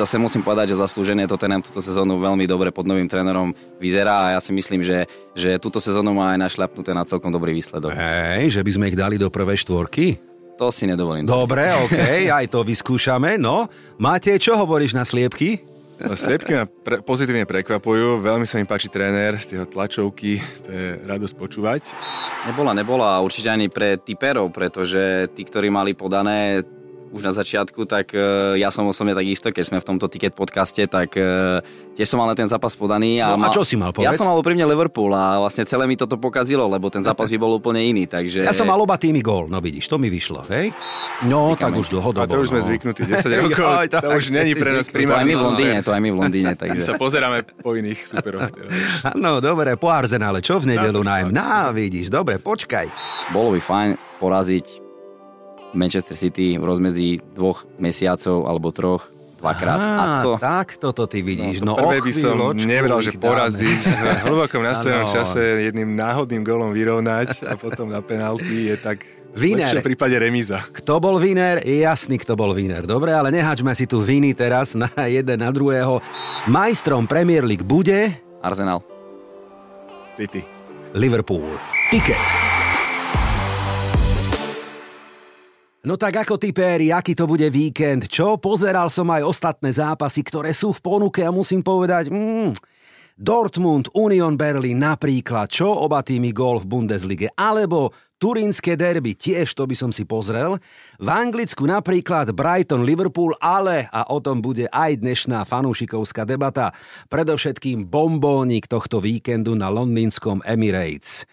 zase musím povedať, že zaslúženie Tottenham túto sezónu veľmi dobre pod novým trénerom vyzerá a ja si myslím, že, že túto sezónu má aj našľapnuté na celkom dobrý výsledok. Hej, že by sme ich dali do prvej štvorky? To si nedovolím. Dobre, OK, aj to vyskúšame. No, máte, čo hovoríš na sliepky? No, sliepky ma pre, pozitívne prekvapujú, veľmi sa mi páči tréner, tie tlačovky, to je radosť počúvať. Nebola, nebola, určite ani pre typerov, pretože tí, ktorí mali podané už na začiatku, tak uh, ja som osobne tak isto, keď sme v tomto Ticket podcaste, tak uh, tiež som mal na ten zápas podaný. A, no, a čo si mal povedať? Ja som mal úprimne Liverpool a vlastne celé mi toto pokazilo, lebo ten zápas by bol úplne iný. Takže... Ja som mal oba týmy gól, no vidíš, to mi vyšlo, hej? No, Vykame. tak už dlhodobo. A to už sme no. zvyknutí 10 rokov, aj, to už není pre nás primárne. To aj my v Londýne, to aj my v Londýne. Takže... sa pozeráme po iných superoch. No, dobre, po Arsenále, čo v nedelu najem? Na, vidíš, dobre, počkaj. Bolo by fajn poraziť Manchester City v rozmedzi dvoch mesiacov alebo troch dvakrát. Á, a to... tak toto ty vidíš. No, no prvé by som nebral, že poraziť. v hlbokom nastavenom čase jedným náhodným golom vyrovnať a potom na penalty je tak Viner. v prípade remíza. Kto bol viner? Je jasný, kto bol viner. Dobre, ale nehačme si tu viny teraz na jeden na druhého. Majstrom Premier League bude... Arsenal. City. Liverpool. Ticket. No tak ako typéri, aký to bude víkend? Čo? Pozeral som aj ostatné zápasy, ktoré sú v ponuke a musím povedať... Mm, Dortmund, Union Berlin napríklad, čo oba týmy gól v Bundeslige, alebo Turínske derby, tiež to by som si pozrel. V Anglicku napríklad Brighton, Liverpool, ale, a o tom bude aj dnešná fanúšikovská debata, predovšetkým bombónik tohto víkendu na londýnskom Emirates.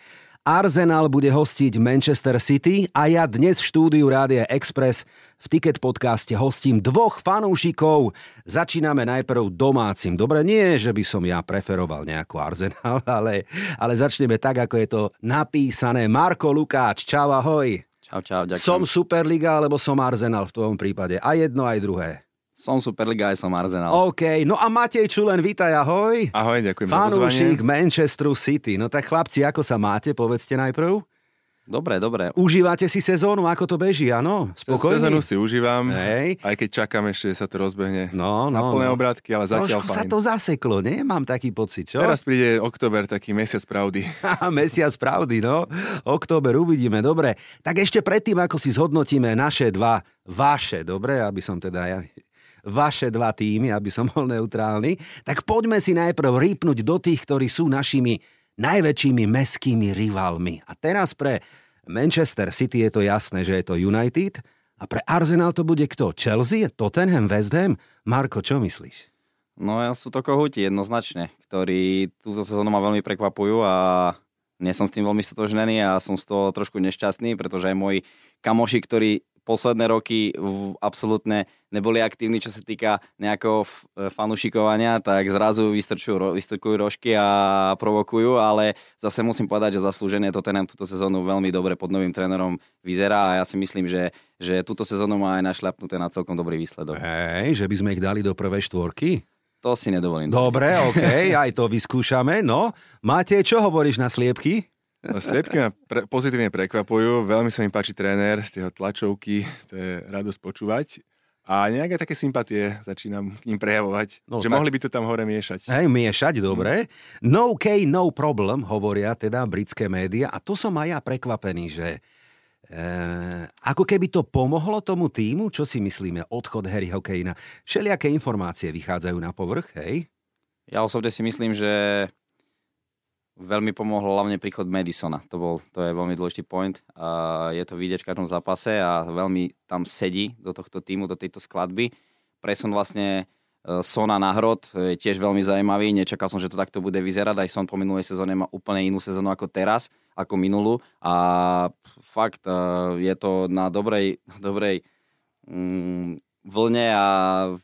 Arsenal bude hostiť Manchester City a ja dnes v štúdiu Rádia Express v Ticket podcaste hostím dvoch fanúšikov. Začíname najprv domácim. Dobre, nie, že by som ja preferoval nejakú Arsenal, ale, ale začneme tak, ako je to napísané. Marko Lukáč, čau, ahoj. Čau, čau, ďakujem. Som Superliga, alebo som Arsenal v tvojom prípade? A jedno, aj druhé. Som Superliga, aj som Arsenal. OK, no a Matej Čulen, vítaj, ahoj. Ahoj, ďakujem Fanúšik Manchesteru City. No tak chlapci, ako sa máte, povedzte najprv. Dobre, dobre. Užívate si sezónu, ako to beží, áno? Spokojne? Sezónu si užívam, Hej. aj keď čakám ešte, že sa to rozbehne no, no, na plné no. obrátky, ale zatiaľ Trošku fajn. sa to zaseklo, nie? Mám taký pocit, čo? Teraz príde október, taký mesiac pravdy. mesiac pravdy, no. Október uvidíme, dobre. Tak ešte predtým, ako si zhodnotíme naše dva, vaše, dobre, aby som teda ja vaše dva týmy, aby som bol neutrálny, tak poďme si najprv rýpnuť do tých, ktorí sú našimi najväčšími meskými rivalmi. A teraz pre Manchester City je to jasné, že je to United a pre Arsenal to bude kto? Chelsea, Tottenham, West Ham? Marko, čo myslíš? No ja sú to kohuti jednoznačne, ktorí túto sezónu ma veľmi prekvapujú a nie som s tým veľmi stotožnený a som z toho trošku nešťastný, pretože aj moji kamoši, ktorí posledné roky absolútne neboli aktívni, čo sa týka nejakého fanušikovania, tak zrazu vystrčujú, vystrkujú rožky a provokujú, ale zase musím povedať, že zaslúženie Tottenham túto sezónu veľmi dobre pod novým trénerom vyzerá a ja si myslím, že, že túto sezónu má aj našľapnuté na celkom dobrý výsledok. Hej, že by sme ich dali do prvej štvorky? To si nedovolím. Dobre, OK, aj to vyskúšame. No, máte, čo hovoríš na sliepky? No, sliepky ma pre, pozitívne prekvapujú, veľmi sa mi páči tréner, tie tlačovky, to je radosť počúvať. A nejaké také sympatie začínam k ním prejavovať, no, že tak... mohli by to tam hore miešať. Hej, miešať, dobre. No okay, no problem, hovoria teda britské médiá. A to som aj ja prekvapený, že e, ako keby to pomohlo tomu týmu, čo si myslíme, odchod Harryho Kanea. Všelijaké informácie vychádzajú na povrch, hej? Ja osobne si myslím, že veľmi pomohol hlavne príchod Madisona. To, bol, to je veľmi dôležitý point. A je to vidieť v každom zápase a veľmi tam sedí do tohto týmu, do tejto skladby. Presun vlastne e, Sona na hrod je tiež veľmi zaujímavý. Nečakal som, že to takto bude vyzerať. Aj Son po minulej sezóne má úplne inú sezónu ako teraz, ako minulú. A fakt e, je to na dobrej, dobrej mm, vlne a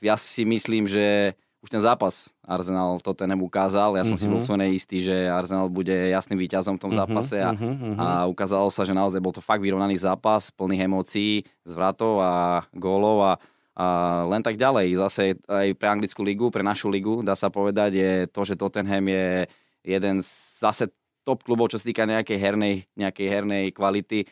ja si myslím, že už ten zápas Arsenal toto ukázal. Ja som mm-hmm. si bol úplne istý, že Arsenal bude jasným víťazom v tom mhm, zápase a, mm-hmm. a ukázalo sa, že naozaj bol to fakt vyrovnaný zápas, plných emócií, zvratov a gólov a, a len tak ďalej. Zase aj pre anglickú ligu, pre našu ligu, dá sa povedať, je to, že Tottenham je jeden z zase top klubov, čo sa týka nejakej hernej, nejakej hernej kvality, e,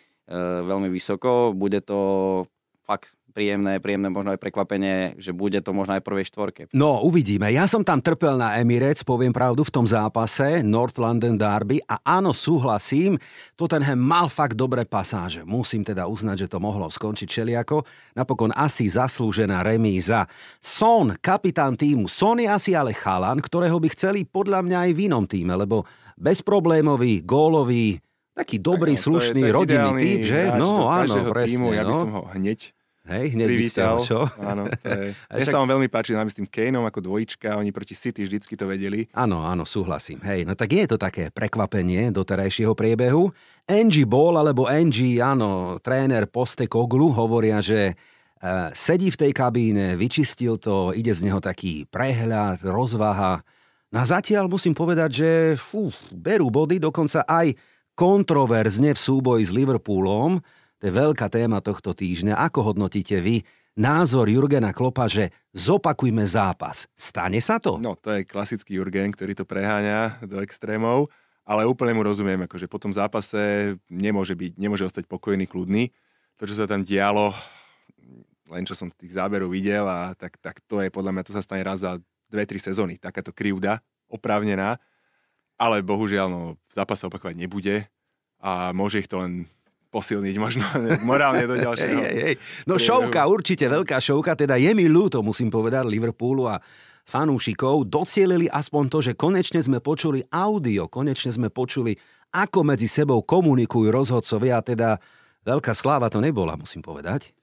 veľmi vysoko. Bude to fakt príjemné, príjemné možno aj prekvapenie, že bude to možno aj prvej štvorke. No, uvidíme. Ja som tam trpel na Emirates, poviem pravdu, v tom zápase North London Derby a áno, súhlasím, Tottenham mal fakt dobré pasáže. Musím teda uznať, že to mohlo skončiť čeliako. Napokon asi zaslúžená remíza. Son, kapitán týmu. Son je asi ale chalan, ktorého by chceli podľa mňa aj v inom týme, lebo bezproblémový, gólový, taký dobrý, tak, slušný, to je, to rodinný typ, že? No, áno, presne. Týmu, ja by no. som ho hneď Hej, hneď privítal. By ste ho, čo? Áno, to je. Mne sa vám veľmi páči, nám s tým Kaneom ako dvojička, oni proti City vždycky to vedeli. Áno, áno, súhlasím. Hej, no tak je to také prekvapenie do terajšieho priebehu. Angie Ball, alebo Angie, áno, tréner Poste Koglu, hovoria, že uh, sedí v tej kabíne, vyčistil to, ide z neho taký prehľad, rozvaha. No zatiaľ musím povedať, že fú, berú body, dokonca aj kontroverzne v súboji s Liverpoolom, to je veľká téma tohto týždňa. Ako hodnotíte vy názor Jurgena Klopa, že zopakujme zápas? Stane sa to? No, to je klasický Jurgen, ktorý to preháňa do extrémov, ale úplne mu rozumiem, akože po tom zápase nemôže, byť, nemôže ostať pokojný, kľudný. To, čo sa tam dialo, len čo som z tých záberov videl, a tak, tak to je podľa mňa, to sa stane raz za dve, tri sezóny. Takáto krivda, oprávnená, ale bohužiaľ no, v zápase opakovať nebude a môže ich to len posilniť možno morálne do ďalšieho. Hej, hej, hej. No šovka, určite veľká šovka, teda je mi ľúto, musím povedať, Liverpoolu a fanúšikov docielili aspoň to, že konečne sme počuli audio, konečne sme počuli, ako medzi sebou komunikujú rozhodcovia, teda veľká sláva to nebola, musím povedať.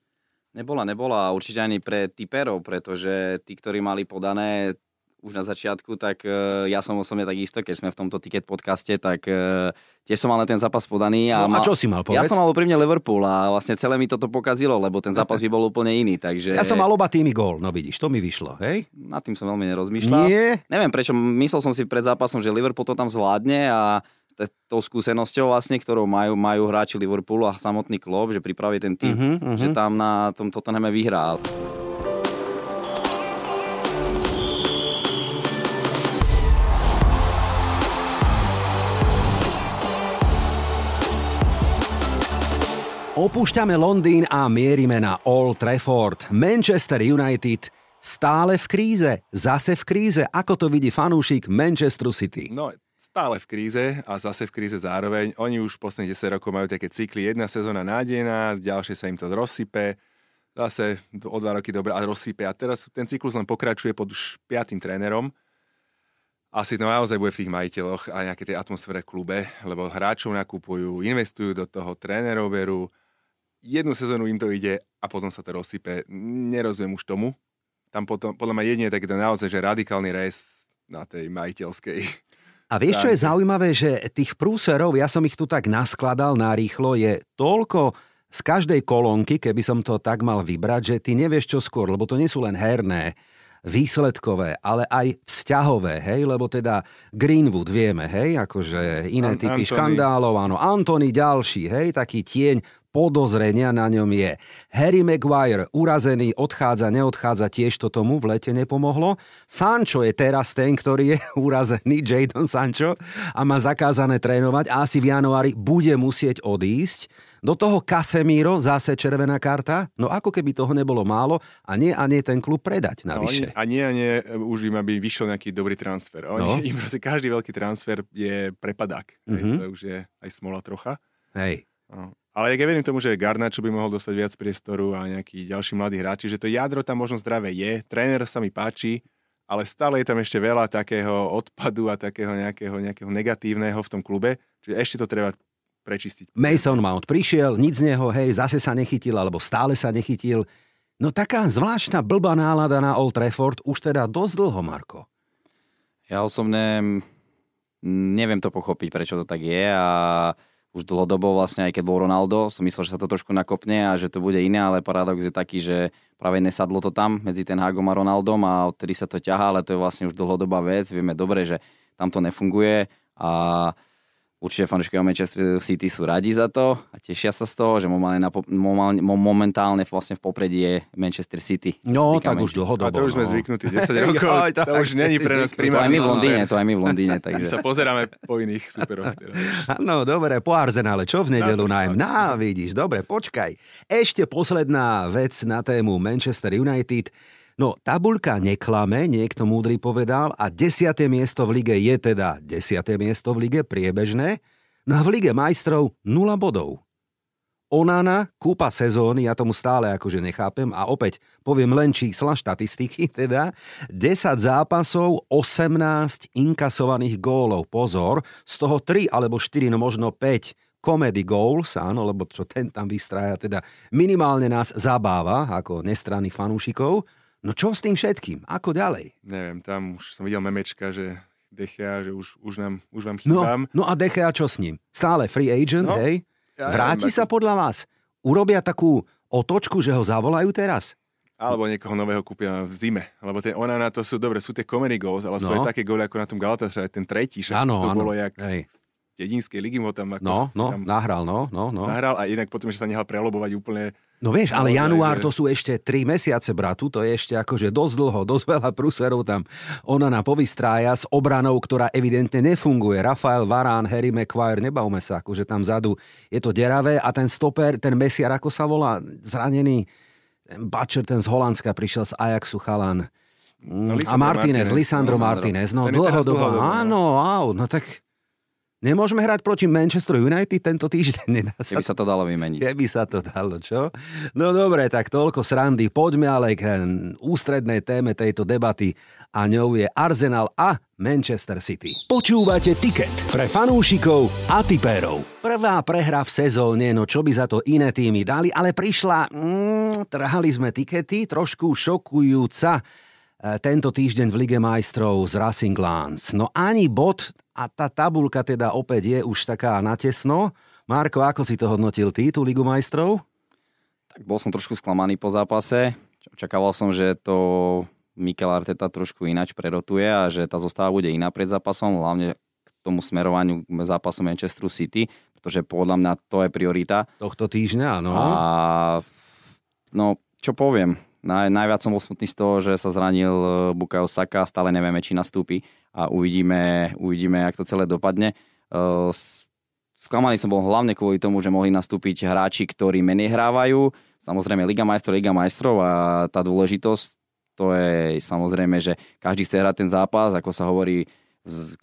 Nebola, nebola, určite ani pre typerov, pretože tí, ktorí mali podané už na začiatku, tak uh, ja som osobne takisto, keď sme v tomto ticket podcaste, tak uh, tiež som mal na ten zápas podaný. A, no, a čo si mal povedať? Ja som mal úprimne Liverpool a vlastne celé mi toto pokazilo, lebo ten zápas by bol úplne iný. Takže... Ja som mal oba týmy gól, no vidíš, to mi vyšlo, hej? Nad tým som veľmi nerozmýšľal. Nie? Neviem prečo, myslel som si pred zápasom, že Liverpool to tam zvládne a tou skúsenosťou vlastne, ktorou majú, majú hráči Liverpoolu a samotný klub, že pripraví ten tým, uh-huh, uh-huh. že tam na tom Tottenhame vyhrál. Opúšťame Londýn a mierime na Old Trafford. Manchester United stále v kríze, zase v kríze. Ako to vidí fanúšik Manchesteru City? No, stále v kríze a zase v kríze zároveň. Oni už posledných 10 rokov majú také cykly. Jedna sezóna nádejná, ďalšie sa im to rozsype, zase o dva roky dobre a rozsype. A teraz ten cyklus len pokračuje pod už piatým trénerom. Asi to naozaj bude v tých majiteľoch a nejaké tej atmosfére klube, lebo hráčov nakupujú, investujú do toho, trénerov berú, jednu sezónu im to ide a potom sa to rozsype. Nerozumiem už tomu. Tam potom, podľa mňa jedine takýto naozaj, že radikálny res na tej majiteľskej. A vieš, čo je zaujímavé, že tých prúserov, ja som ich tu tak naskladal narýchlo, je toľko z každej kolónky, keby som to tak mal vybrať, že ty nevieš čo skôr, lebo to nie sú len herné, výsledkové, ale aj vzťahové, hej, lebo teda Greenwood vieme, hej, akože iné typy Anthony. škandálov, áno, Anthony ďalší, hej, taký tieň podozrenia na ňom je. Harry Maguire, urazený, odchádza, neodchádza, tiež to tomu v lete nepomohlo. Sancho je teraz ten, ktorý je urazený, Jadon Sancho, a má zakázané trénovať a asi v januári bude musieť odísť. Do toho Casemiro, zase červená karta. No ako keby toho nebolo málo a nie a nie ten klub predať navyše. No, a nie a nie už im, aby vyšiel nejaký dobrý transfer. Oni, no. Im proste každý veľký transfer je prepadák. Mm-hmm. To už je aj smola trocha. Hej. No. Ale ja verím tomu, že Garnačo by mohol dostať viac priestoru a nejakí ďalší mladí hráči, že to jadro tam možno zdravé je, tréner sa mi páči, ale stále je tam ešte veľa takého odpadu a takého nejakého, nejakého negatívneho v tom klube, čiže ešte to treba prečistiť. Mason Mount prišiel, nic z neho, hej, zase sa nechytil, alebo stále sa nechytil. No taká zvláštna blbá nálada na Old Trafford už teda dosť dlho, Marko. Ja osobne neviem to pochopiť, prečo to tak je a už dlhodobo vlastne, aj keď bol Ronaldo, som myslel, že sa to trošku nakopne a že to bude iné, ale paradox je taký, že práve nesadlo to tam medzi ten Hagom a Ronaldom a odtedy sa to ťahá, ale to je vlastne už dlhodobá vec. Vieme dobre, že tam to nefunguje a Určite fanúšikovia Manchester City sú radi za to a tešia sa z toho, že momentálne, na, momentálne vlastne v popredí je Manchester City. No, tak už dlhodobo. A to už sme no. zvyknutí, 10 rokov, Aj, to už není pre nás primárne. To aj my v Londýne, to aj my v Londýne. Takže... sa pozeráme po iných superoch. No, dobre, po Arsenále, čo v nedelu najem? No, vidíš, dobre, počkaj. Ešte posledná vec na tému Manchester United. No, tabuľka neklame, niekto múdry povedal, a desiate miesto v lige je teda desiate miesto v lige, priebežné, no a v lige majstrov 0 bodov. Onana, kúpa sezóny, ja tomu stále akože nechápem a opäť poviem len čísla, štatistiky teda, 10 zápasov, 18 inkasovaných gólov, pozor, z toho 3 alebo 4, no možno 5 comedy goals, áno, lebo čo ten tam vystrája, teda minimálne nás zabáva ako nestranných fanúšikov, No čo s tým všetkým? Ako ďalej? Neviem, tam už som videl memečka, že Dechea, že už, už, nám, už vám no, chýbam. No, no a Dechea čo s ním? Stále free agent, no, hej? Ja Vráti neviem, sa ako... podľa vás? Urobia takú otočku, že ho zavolajú teraz? Alebo niekoho nového kúpia v zime. Lebo tie Onana to sú, dobre, sú tie comedy goals, ale no. sú aj také góly ako na tom Galatasaray, ten tretí, však ano, to ano. bolo jak hej. dedinskej ligy ho tam ako... No, no, tam nahral, no, no, no. Nahral a inak potom, že sa nehal prelobovať úplne No vieš, ale január to sú ešte 3 mesiace, bratu, to je ešte akože dosť dlho, dosť veľa prúserov tam ona na povystrája s obranou, ktorá evidentne nefunguje. Rafael Varán, Harry Maguire, nebavme sa, akože tam vzadu je to deravé a ten stoper, ten mesiar, ako sa volá, zranený, Butcher, ten z Holandska prišiel z Ajaxu chalan. No, a Martinez, Martinez, Lisandro Martinez, no dlhodobo, áno, áno, no tak Nemôžeme hrať proti Manchester United tento týždeň? Nedá sa... Keby sa to dalo vymeniť. Keby sa to dalo, čo? No dobre, tak toľko srandy. Poďme ale k ústrednej téme tejto debaty a ňou je Arsenal a Manchester City. Počúvate tiket pre fanúšikov a tipérov. Prvá prehra v sezóne, no čo by za to iné týmy dali, ale prišla... Mm, trhali sme tikety, trošku šokujúca tento týždeň v Lige majstrov z Racing Lance. No ani bod a tá tabulka teda opäť je už taká natesno. Marko, ako si to hodnotil ty, tú Ligu majstrov? Tak bol som trošku sklamaný po zápase. Očakával som, že to Mikel Arteta trošku ináč prerotuje a že tá zostava bude iná pred zápasom, hlavne k tomu smerovaniu zápasu Manchesteru City, pretože podľa mňa to je priorita. Tohto týždňa, áno. A no, čo poviem, Naj, najviac som bol smutný z toho, že sa zranil e, Bukayo Saka, stále nevieme, či nastúpi a uvidíme, uvidíme, jak to celé dopadne. E, sklamaný som bol hlavne kvôli tomu, že mohli nastúpiť hráči, ktorí menej hrávajú. Samozrejme Liga majstrov, Liga majstrov a tá dôležitosť, to je samozrejme, že každý chce hrať ten zápas, ako sa hovorí,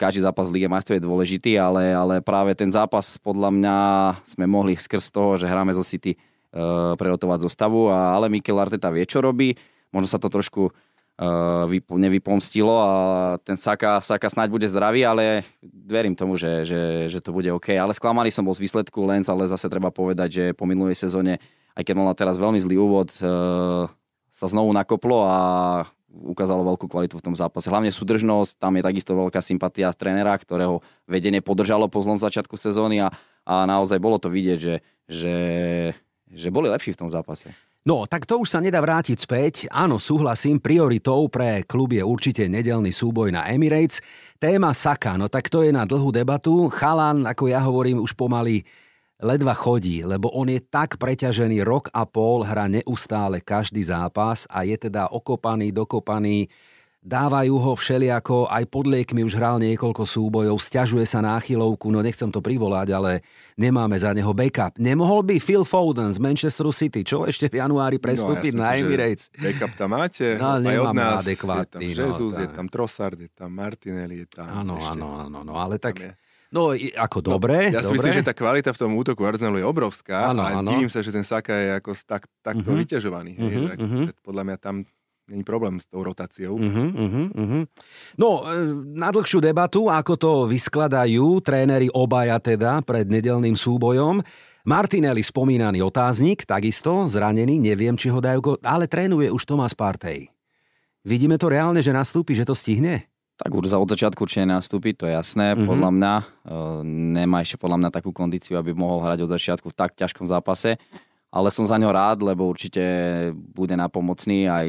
každý zápas v Lige majstrov je dôležitý, ale, ale práve ten zápas podľa mňa sme mohli skrz toho, že hráme zo City prerotovať zostavu, a, ale Mikel Arteta vie, čo robí. Možno sa to trošku uh, nevypomstilo a ten Saka, Saka snáď bude zdravý, ale verím tomu, že, že, že to bude OK. Ale sklamaný som bol z výsledku Lens, ale zase treba povedať, že po minulej sezóne, aj keď mal teraz veľmi zlý úvod, uh, sa znovu nakoplo a ukázalo veľkú kvalitu v tom zápase. Hlavne súdržnosť, tam je takisto veľká sympatia trénera, ktorého vedenie podržalo po zlom začiatku sezóny a, a naozaj bolo to vidieť, že, že že boli lepší v tom zápase. No, tak to už sa nedá vrátiť späť. Áno, súhlasím, prioritou pre klub je určite nedelný súboj na Emirates. Téma Saka, no tak to je na dlhú debatu. Chalan, ako ja hovorím, už pomaly ledva chodí, lebo on je tak preťažený rok a pol, hra neustále každý zápas a je teda okopaný, dokopaný dávajú ho všeliako, aj pod liekmi už hral niekoľko súbojov, stiažuje sa náchylovku, no nechcem to privolať, ale nemáme za neho backup. Nemohol by Phil Foden z Manchesteru City, čo ešte v januári prestúpiť no, ja na Emirates? Backup tam máte, no, nemáme nás, adekvátny. Je tam Jesus, no, je tam Trossard, je tam Martinelli, je tam Áno, áno, áno, no, ale tak... No, ako dobre. No, ja si dobre. myslím, že tá kvalita v tom útoku Arsenalu je obrovská ano, a ano. divím sa, že ten Saka je ako tak, takto uh-huh. vyťažovaný. Uh-huh, hej, uh-huh. Podľa mňa tam není problém s tou rotáciou. Uh-huh, uh-huh, uh-huh. No, e, na dlhšiu debatu, ako to vyskladajú tréneri obaja teda pred nedelným súbojom. Martinelli spomínaný otáznik, takisto zranený, neviem, či ho dajú, ale trénuje už Tomás Partey. Vidíme to reálne, že nastúpi, že to stihne? Tak už za od začiatku určite nastúpi, to je jasné, mm-hmm. podľa mňa. E, nemá ešte podľa mňa takú kondíciu, aby mohol hrať od začiatku v tak ťažkom zápase, ale som za ňo rád, lebo určite bude napomocný aj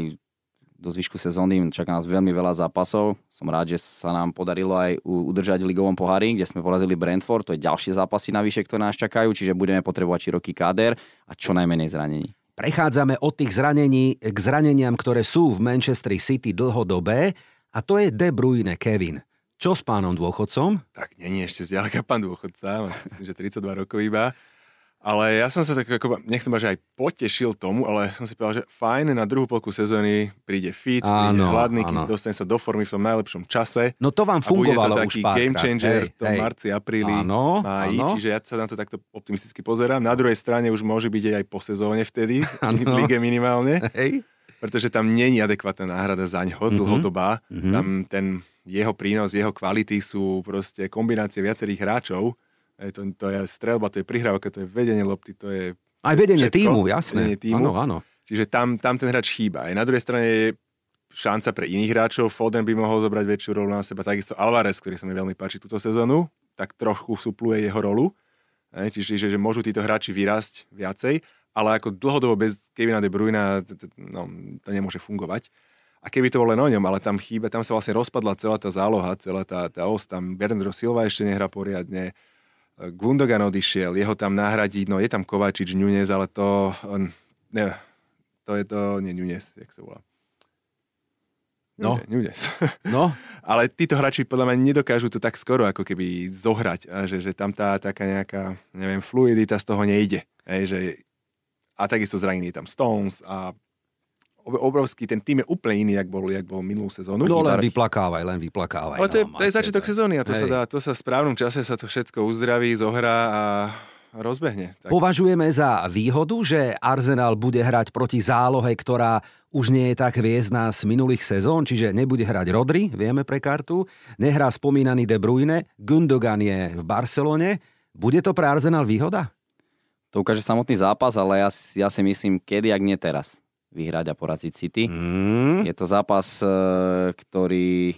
do zvyšku sezóny. Čaká nás veľmi veľa zápasov. Som rád, že sa nám podarilo aj udržať v ligovom pohári, kde sme porazili Brentford. To je ďalšie zápasy navyše, ktoré nás čakajú, čiže budeme potrebovať široký káder a čo najmenej zranení. Prechádzame od tých zranení k zraneniam, ktoré sú v Manchester City dlhodobé a to je De Bruyne Kevin. Čo s pánom dôchodcom? Tak nie, ešte zďaleka pán dôchodca, myslím, že 32 rokov iba. Ale ja som sa tak ako, nechcem že aj potešil tomu, ale som si povedal, že fajn, na druhú polku sezóny príde fit, áno, príde hladný, kým dostane sa do formy v tom najlepšom čase. No to vám fungovalo a bude to taký už game changer hej, v tom hej. marci, apríli, áno, máji, áno. čiže ja sa na to takto optimisticky pozerám. Na druhej strane už môže byť aj po sezóne vtedy, áno. v lige minimálne. Hej. Pretože tam není adekvátna náhrada za ňo, mm-hmm. dlhodobá. Mm-hmm. Tam ten jeho prínos, jeho kvality sú proste kombinácie viacerých hráčov je to, to je strelba, to je prihrávka, to je vedenie lopty, to je... Aj vedenie všetko, týmu, jasné. Vedenie týmu. Áno, áno. Čiže tam, tam ten hráč chýba. Aj na druhej strane je šanca pre iných hráčov. Foden by mohol zobrať väčšiu rolu na seba. Takisto Alvarez, ktorý sa mi veľmi páči túto sezónu, tak trochu supluje jeho rolu. Čiže že, že môžu títo hráči vyrásť viacej, ale ako dlhodobo bez Kevina De Bruyne no, to nemôže fungovať. A keby to bolo len o ňom, ale tam chýba, tam sa vlastne rozpadla celá tá záloha, celá tá, tá os, tam Bernardo Silva ešte nehra poriadne, Gundogan odišiel, jeho tam nahradiť, no je tam Kovačič, Nunez, ale to, ne, to je to, nie Nunez, jak sa volá. No. Nunez. No. ale títo hráči podľa mňa nedokážu to tak skoro ako keby zohrať, a že, že tam tá taká nejaká, neviem, fluidita z toho nejde. Hej, že, a takisto zranení tam Stones a obrovský, ten tým je úplne iný, jak bol, jak bol minulú sezónu. No len vyplakávaj, len vyplakávaj. Ale to je, no, to je začiatok sezóny a to sa dá, to sa v správnom čase sa to všetko uzdraví, zohrá a rozbehne. Tak. Považujeme za výhodu, že Arsenal bude hrať proti zálohe, ktorá už nie je tak hviezdná z minulých sezón, čiže nebude hrať Rodri, vieme pre kartu, nehrá spomínaný De Bruyne, Gundogan je v Barcelone. Bude to pre Arsenal výhoda? To ukáže samotný zápas, ale ja, ja si myslím, kedy, ak nie teraz vyhrať a poraziť City. Mm. Je to zápas, e, ktorý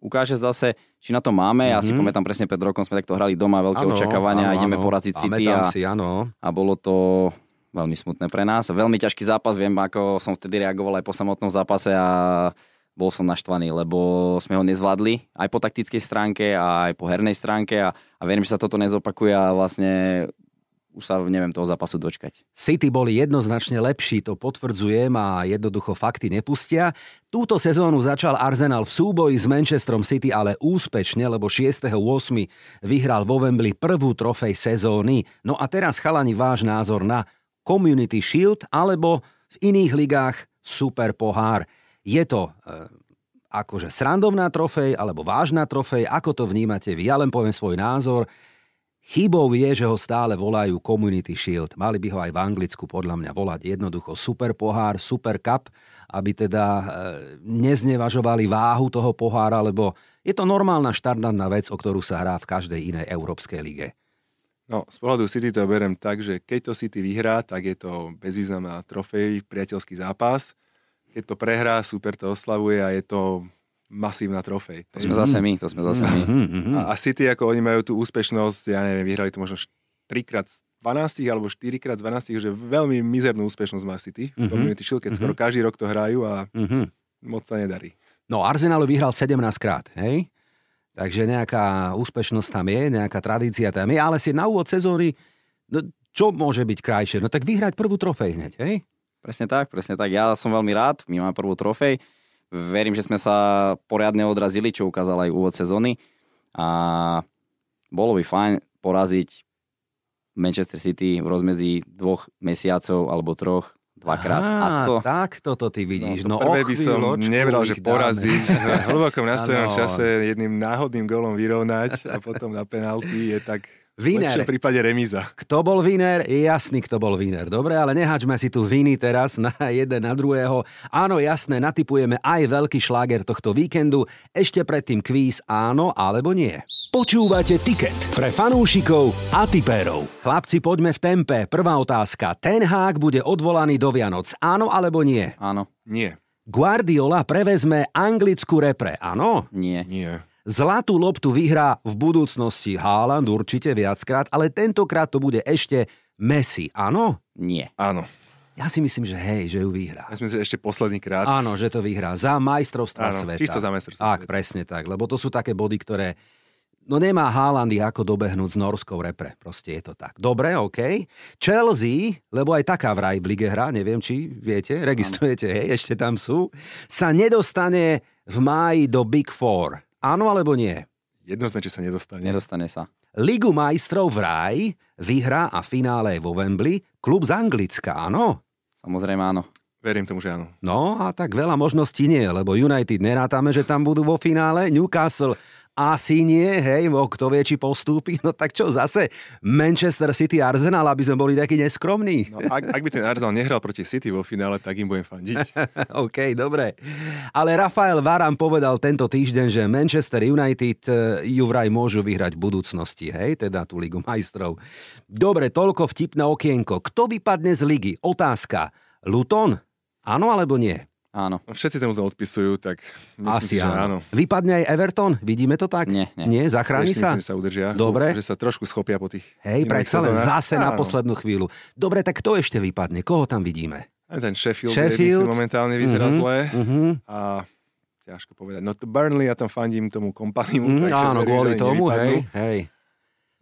ukáže zase, či na to máme. Mm-hmm. Ja si mhm. pamätám presne pred rokom sme takto hrali doma, veľké ano, očakávania, ano, ideme ano. poraziť City a, si, ano. a bolo to veľmi smutné pre nás. Veľmi ťažký zápas, viem, ako som vtedy reagoval aj po samotnom zápase a bol som naštvaný, lebo sme ho nezvládli aj po taktickej stránke a aj po hernej stránke a, a verím, že sa toto nezopakuje a vlastne už sa neviem toho zápasu dočkať. City boli jednoznačne lepší, to potvrdzujem a jednoducho fakty nepustia. Túto sezónu začal Arsenal v súboji s Manchesterom City ale úspešne, lebo 6.8. vyhral vo Wembley prvú trofej sezóny. No a teraz chalani váš názor na Community Shield alebo v iných ligách Super pohár. Je to e, akože srandovná trofej alebo vážna trofej, ako to vnímate vy? Ja len poviem svoj názor. Chybou je, že ho stále volajú Community Shield. Mali by ho aj v Anglicku podľa mňa volať jednoducho Super pohár, Super Cup, aby teda e, neznevažovali váhu toho pohára, lebo je to normálna štandardná vec, o ktorú sa hrá v každej inej európskej lige. No, z pohľadu City to berem tak, že keď to City vyhrá, tak je to bezvýznamná trofej, priateľský zápas. Keď to prehrá, super to oslavuje a je to masívna trofej. To sme zase my, to sme zase my. Mm-hmm. A, a City, ako oni majú tú úspešnosť, ja neviem, vyhrali to možno 3 krát 12 alebo 4 krát 12, že veľmi mizernú úspešnosť má City v mm-hmm. Community Shield, keď mm-hmm. skoro každý rok to hrajú a mm-hmm. moc sa nedarí. No Arsenal vyhral 17 krát, hej? Takže nejaká úspešnosť tam je, nejaká tradícia tam je, ale si na úvod sezóny, no, čo môže byť krajšie? No tak vyhrať prvú trofej hneď, hej? Presne tak, presne tak. Ja som veľmi rád, my máme prvú trofej verím, že sme sa poriadne odrazili, čo ukázal aj úvod sezóny. A bolo by fajn poraziť Manchester City v rozmedzi dvoch mesiacov alebo troch dvakrát. Á, a to... tak toto ty vidíš. No, no prvé by som nebral, že poraziť. v hlbokom nastavenom čase jedným náhodným golom vyrovnať a potom na penalty je tak Viner. V prípade remíza. Kto bol viner? Je jasný, kto bol viner. Dobre, ale nehačme si tu viny teraz na jeden na druhého. Áno, jasné, natypujeme aj veľký šláger tohto víkendu. Ešte predtým kvíz áno alebo nie. Počúvate tiket pre fanúšikov a tipérov. Chlapci, poďme v tempe. Prvá otázka. Ten hák bude odvolaný do Vianoc. Áno alebo nie? Áno. Nie. Guardiola prevezme anglickú repre. Áno? Nie. Nie. Zlatú loptu vyhrá v budúcnosti Haaland určite viackrát, ale tentokrát to bude ešte Messi, áno? Nie. Áno. Ja si myslím, že hej, že ju vyhrá. Ja si myslím, že ešte posledný krát. Áno, že to vyhrá. Za majstrovstva Áno, sveta. čisto za majstrovstva Tak, sveta. presne tak. Lebo to sú také body, ktoré... No nemá Haalandy ako dobehnúť s norskou repre. Proste je to tak. Dobre, OK. Chelsea, lebo aj taká vraj v lige hra, neviem, či viete, registrujete, hej, ešte tam sú, sa nedostane v máji do Big Four. Áno alebo nie? Jednoznačne sa nedostane. Nedostane sa. Ligu majstrov vraj vyhrá a finále vo Wembley klub z Anglicka, áno? Samozrejme áno. Verím tomu, že áno. No a tak veľa možností nie, lebo United nerátame, že tam budú vo finále, Newcastle asi nie, hej, bo kto vie, či postúpi, no tak čo zase Manchester City Arsenal, aby sme boli takí neskromní. No, ak, ak by ten Arsenal nehral proti City vo finále, tak im budem fandiť. OK, dobre. Ale Rafael Varan povedal tento týždeň, že Manchester United eh, ju vraj môžu vyhrať v budúcnosti, hej, teda tú Ligu majstrov. Dobre, toľko vtipné okienko. Kto vypadne z ligy? Otázka. Luton? Áno alebo nie? Áno. No, všetci tomu to odpisujú, tak myslím Asi si, že áno. áno. Vypadne aj Everton? Vidíme to tak? Nie, nie. Nie, zachráni Ešte sa? myslím, že sa udržia. Dobre. Že sa trošku schopia po tých... Hej, predsa len zase na Áno. poslednú chvíľu. Dobre, tak kto ešte vypadne? Koho tam vidíme? Aj ten Sheffield, Sheffield. Sheffield. momentálne vyzerá Mhm, zle. mhm. A ťažko povedať. No to Burnley, ja tam fandím tomu kompanimu. Mm, áno, kvôli tomu, nevypadnú. hej, hej.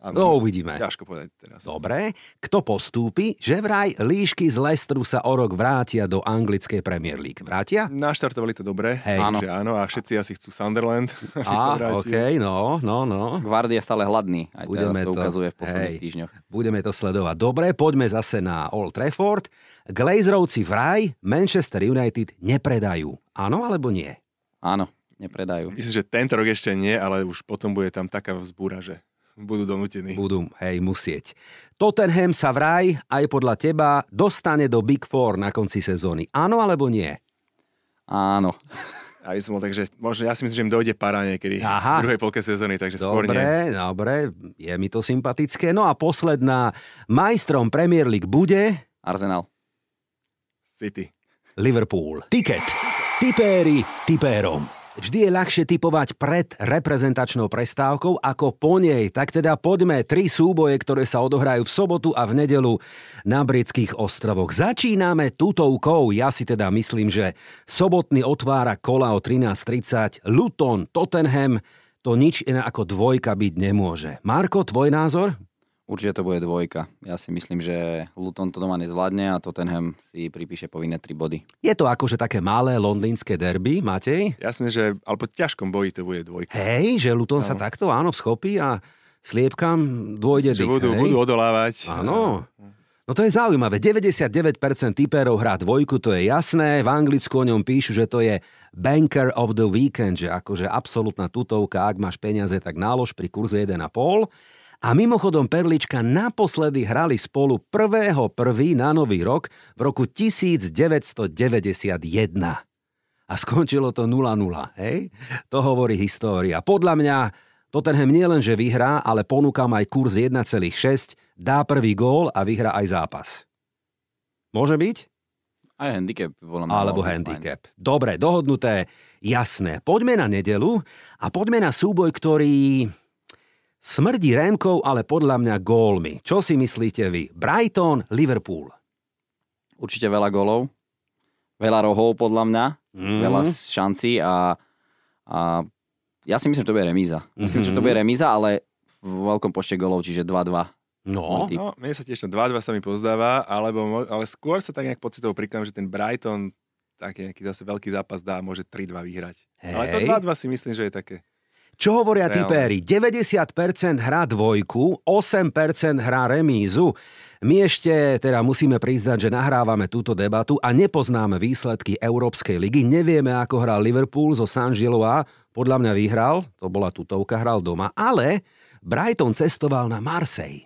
Áno, No, uvidíme. Ťažko povedať teraz. Dobre, kto postúpi, že vraj líšky z Lestru sa o rok vrátia do anglickej Premier League. Vrátia? Naštartovali to dobre, Hej. áno. že áno, a všetci asi chcú Sunderland. vrátil. OK, no, no, no. Gvardy je stále hladný. Aj Budeme teraz to to- ukazuje v posledných hej. týždňoch. Budeme to sledovať. Dobre, poďme zase na Old Trafford. Glazerovci vraj Manchester United nepredajú. Áno alebo nie? Áno, nepredajú. Myslím, že tento rok ešte nie, ale už potom bude tam taká vzbúra, že budú donútení. Budú, hej, musieť. Tottenham sa vraj, aj podľa teba, dostane do Big Four na konci sezóny. Áno alebo nie? Áno. A by som bol, takže možno, ja si myslím, že im dojde para niekedy Aha. v druhej polke sezóny, takže skôr nie. Dobre, dobre, je mi to sympatické. No a posledná, majstrom Premier League bude Arsenal. City. Liverpool. Tiket. Tipéri tipérom. Vždy je ľahšie typovať pred reprezentačnou prestávkou ako po nej. Tak teda poďme tri súboje, ktoré sa odohrajú v sobotu a v nedelu na britských ostrovoch. Začíname tutovkou. Ja si teda myslím, že sobotný otvára kola o 13.30. Luton, Tottenham, to nič iné ako dvojka byť nemôže. Marko, tvoj názor? Určite to bude dvojka. Ja si myslím, že Luton to doma nezvládne a Tottenham si pripíše povinné 3 body. Je to akože také malé londýnske derby, Matej? Ja si myslím, že ale po ťažkom boji to bude dvojka. Hej, že Luton sa Áno. takto áno vschopí a sliepkam dôjde dých, budú, hej? budú odolávať. Áno. No to je zaujímavé. 99% typérov hrá dvojku, to je jasné. V Anglicku o ňom píšu, že to je banker of the weekend, že akože absolútna tutovka, ak máš peniaze, tak nálož pri kurze 1,5. A mimochodom Perlička naposledy hrali spolu 1.1. na Nový rok v roku 1991 a skončilo to 0-0, hej? To hovorí história. Podľa mňa Tottenham nielen, že vyhrá, ale ponúkam aj kurz 1,6, dá prvý gól a vyhrá aj zápas. Môže byť? Aj handicap. Mňa Alebo handicap. Dobre, dohodnuté, jasné. Poďme na nedelu a poďme na súboj, ktorý smrdí rémkou, ale podľa mňa gólmi. Čo si myslíte vy? Brighton, Liverpool. Určite veľa golov. Veľa rohov podľa mňa. Mm. Veľa šancí a, a ja si myslím, že to bude remíza. Myslím, že to bude remíza, ale v veľkom počte golov, čiže 2-2. No. No, mne sa tiež to 2-2 sa mi pozdáva, alebo, ale skôr sa tak nejak pocitovo prikladám, že ten Brighton taký nejaký zase veľký zápas dá, môže 3-2 vyhrať. Ale to Hej. 2-2 si myslím, že je také. Čo hovoria tipéri? 90% hrá dvojku, 8% hrá remízu. My ešte teda musíme priznať, že nahrávame túto debatu a nepoznáme výsledky Európskej ligy. Nevieme, ako hral Liverpool zo San Giloa. Podľa mňa vyhral, to bola tutovka, hral doma. Ale Brighton cestoval na Marseille.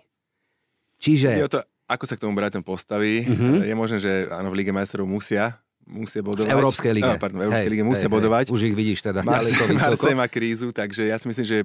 Čiže... Je to, ako sa k tomu Brighton postaví. Mhm. Je možné, že áno, v Lige majstrov musia, musia v bodovať. Európskej lige. Á, pardon, v Európskej Hej, lige musia hej, bodovať. Hej. Už ich vidíš teda. Marseille má krízu, takže ja si myslím, že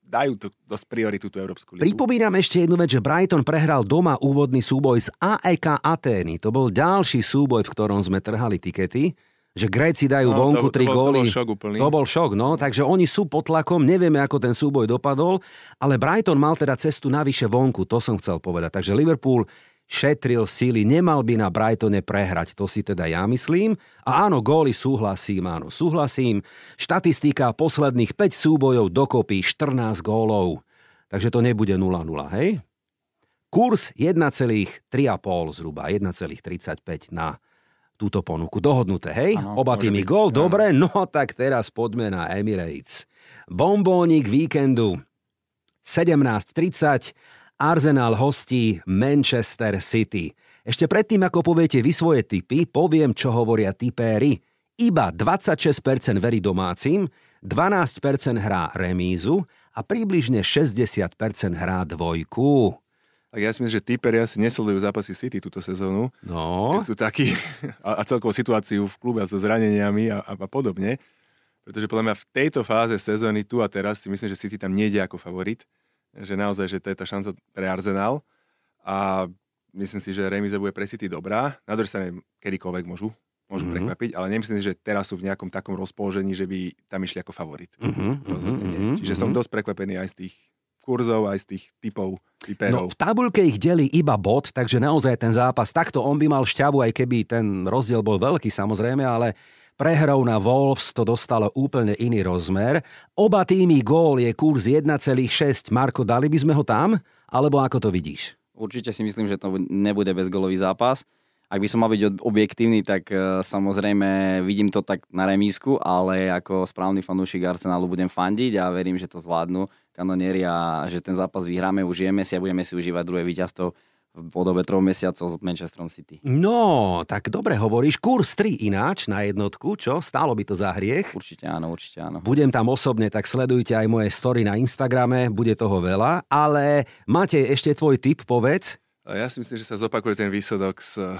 dajú to dosť prioritu tú Európsku ligu. Pripomínam ešte jednu vec, že Brighton prehral doma úvodný súboj z AEK Atény. To bol ďalší súboj, v ktorom sme trhali tikety, že Gréci dajú No, vonku to- tri to bol- to góly. bol šok úplný. To bol šok, no. Takže oni sú pod tlakom, nevieme, ako ten súboj dopadol, ale Brighton mal teda cestu navyše vonku, to som chcel povedať. Takže Liverpool šetril síly, nemal by na Brightone prehrať, to si teda ja myslím. A áno, góly súhlasím, áno, súhlasím. Štatistika posledných 5 súbojov dokopy 14 gólov. Takže to nebude 0-0, hej? Kurs 1,3,5 zhruba, 1,35 na túto ponuku. Dohodnuté, hej? Ano, Oba týmy gól, dobre? No tak teraz poďme na Emirates. Bombónik víkendu 17.30 Arsenal hostí Manchester City. Ešte predtým, ako poviete vy svoje typy, poviem, čo hovoria typéry. Iba 26% verí domácim, 12% hrá remízu a približne 60% hrá dvojku. Tak ja si myslím, že typeri asi nesledujú zápasy City túto sezónu. No. Keď sú takí a, a celkovú situáciu v klube so zraneniami a, a, a podobne. Pretože podľa mňa v tejto fáze sezóny tu a teraz si myslím, že City tam nejde ako favorit že naozaj, že to je tá šanca pre Arsenal a myslím si, že remiza bude pre City dobrá. Na druhej strane kedykoľvek môžu, môžu mm-hmm. prekvapiť, ale nemyslím si, že teraz sú v nejakom takom rozpoložení, že by tam išli ako favorit. Mm-hmm. mm-hmm. Čiže mm-hmm. som dosť prekvapený aj z tých kurzov, aj z tých typov, typerov. No, v tabulke ich delí iba bod, takže naozaj ten zápas, takto on by mal šťavu, aj keby ten rozdiel bol veľký samozrejme, ale Prehrou na Wolves to dostalo úplne iný rozmer. Oba týmy gól je kurz 1,6. Marko, dali by sme ho tam? Alebo ako to vidíš? Určite si myslím, že to nebude bezgolový zápas. Ak by som mal byť objektívny, tak e, samozrejme vidím to tak na remísku, ale ako správny fanúšik Arsenalu budem fandiť a verím, že to zvládnu kanonieri a že ten zápas vyhráme, užijeme si a budeme si užívať druhé víťazstvo v podobe troch mesiacov s Manchesterom City. No, tak dobre hovoríš. Kurs 3 ináč na jednotku, čo? Stálo by to za hriech? Určite áno, určite áno. Budem tam osobne, tak sledujte aj moje story na Instagrame, bude toho veľa. Ale máte ešte tvoj tip, povedz. Ja si myslím, že sa zopakuje ten výsledok z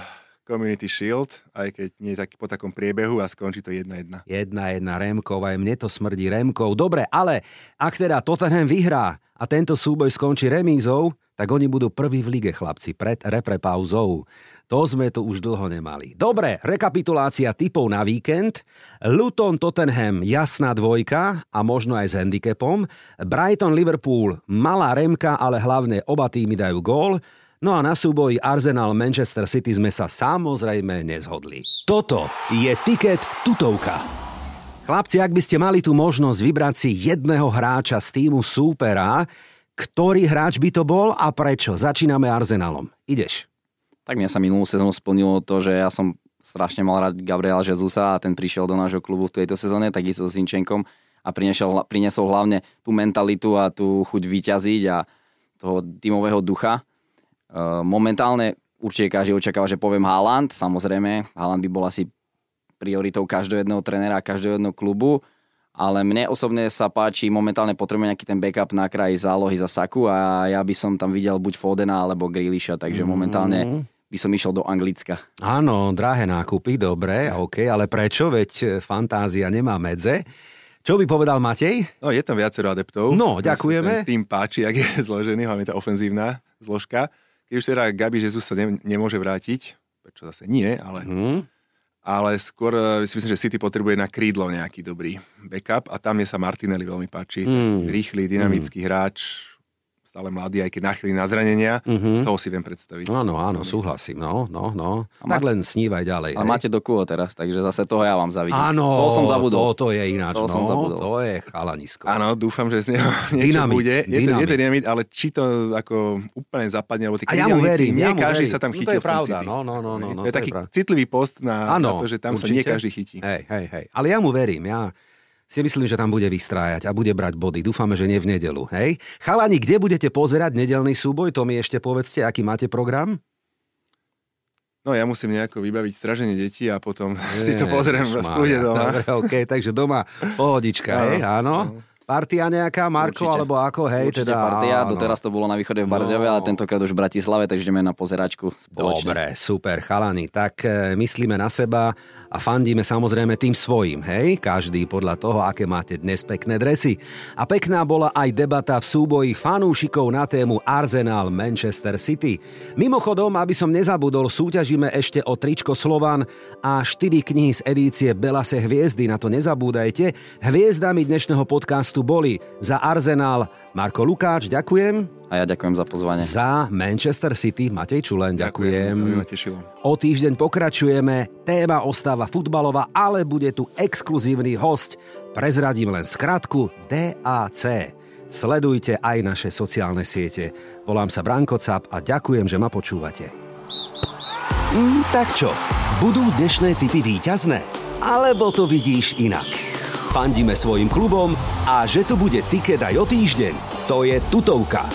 Community Shield, aj keď nie je taký po takom priebehu a skončí to 1-1. 1-1 Remkov, aj mne to smrdí Remkov. Dobre, ale ak teda Tottenham vyhrá a tento súboj skončí remízou, tak oni budú prví v lige, chlapci, pred reprepauzou. To sme tu už dlho nemali. Dobre, rekapitulácia typov na víkend. Luton Tottenham jasná dvojka a možno aj s handicapom. Brighton Liverpool malá remka, ale hlavne oba týmy dajú gól. No a na súboji Arsenal Manchester City sme sa samozrejme nezhodli. Toto je tiket tutovka. Chlapci, ak by ste mali tú možnosť vybrať si jedného hráča z týmu súpera, ktorý hráč by to bol a prečo? Začíname Arsenalom. Ideš. Tak mňa sa minulú sezónu splnilo to, že ja som strašne mal rád Gabriela Jezusa a ten prišiel do nášho klubu v tejto sezóne, takisto s Inčenkom a priniesol, priniesol hlavne tú mentalitu a tú chuť vyťaziť a toho tímového ducha. E, momentálne určite každý očakáva, že poviem Haaland, samozrejme, Haaland by bol asi prioritou každého jedného trenera a každého jedného klubu ale mne osobne sa páči, momentálne potrebujeme nejaký ten backup na kraji zálohy za Saku a ja by som tam videl buď Fodena alebo Grealisha, takže momentálne mm. by som išiel do Anglicka. Áno, drahé nákupy, dobre, OK, ale prečo? Veď e, fantázia nemá medze. Čo by povedal Matej? No, je tam viacero adeptov. No, ďakujeme. Tým páči, ak je zložený, hlavne tá ofenzívna zložka. Keď už teda Gabi Jesus sa ne, nemôže vrátiť, prečo zase nie, ale mm ale skôr e, si myslím, že City potrebuje na krídlo nejaký dobrý backup a tam je sa Martinelli veľmi páči. Mm. Rýchly, dynamický mm. hráč, stále mladý, aj keď nachylí na zranenia, mm-hmm. toho si viem predstaviť. Áno, áno, súhlasím, no, no, no. A tak len snívaj ďalej. A máte do kuo teraz, takže zase toho ja vám zavidím. Áno, to som zabudol. To, to je ináč, to no, som zabudol. to je chalanisko. Áno, dúfam, že z neho niečo dynamit, bude. Je dynamit. to, je to dynamit, ale či to ako úplne zapadne, alebo tí ja mu verím, nie ja mu každý verím. sa tam chytí no, to je pravda. No, no, no, no, no, to je taký citlivý post na, to, že tam sa nie každý chytí. Hej, hej, hej. Ale ja mu verím, ja si myslím, že tam bude vystrájať a bude brať body. Dúfame, že nie v nedelu. Hej? Chalani, kde budete pozerať nedelný súboj? To mi ešte povedzte, aký máte program? No ja musím nejako vybaviť straženie detí a potom Nie, si to pozriem v kľude doma. Dobre, okay, takže doma pohodička, no, hej, áno. No. Partia nejaká, Marko, Určite. alebo ako, hej? Určite teda, partia, áno. doteraz to bolo na východe v Bardejove, no. ale tentokrát už v Bratislave, takže ideme na pozeračku spoločne. Dobre, super, chalani. Tak e, myslíme na seba a fandíme samozrejme tým svojim, hej? Každý podľa toho, aké máte dnes pekné dresy. A pekná bola aj debata v súboji fanúšikov na tému Arsenal Manchester City. Mimochodom, aby som nezabudol, súťažíme ešte o tričko Slovan a 4 knihy z edície Belase hviezdy, na to nezabúdajte. Hviezdami dnešného podcastu boli za Arsenal Marko Lukáč, ďakujem. A ja ďakujem za pozvanie. Za Manchester City, Matej Čulen, ďakujem. ďakujem. ma tešilo. O týždeň pokračujeme, téma ostáva futbalová, ale bude tu exkluzívny host. Prezradím len skratku DAC. Sledujte aj naše sociálne siete. Volám sa Branko Cap a ďakujem, že ma počúvate. Mm, tak čo, budú dnešné typy výťazné? Alebo to vidíš inak? Fandíme svojim klubom a že tu bude tiket aj o týždeň, to je tutovka.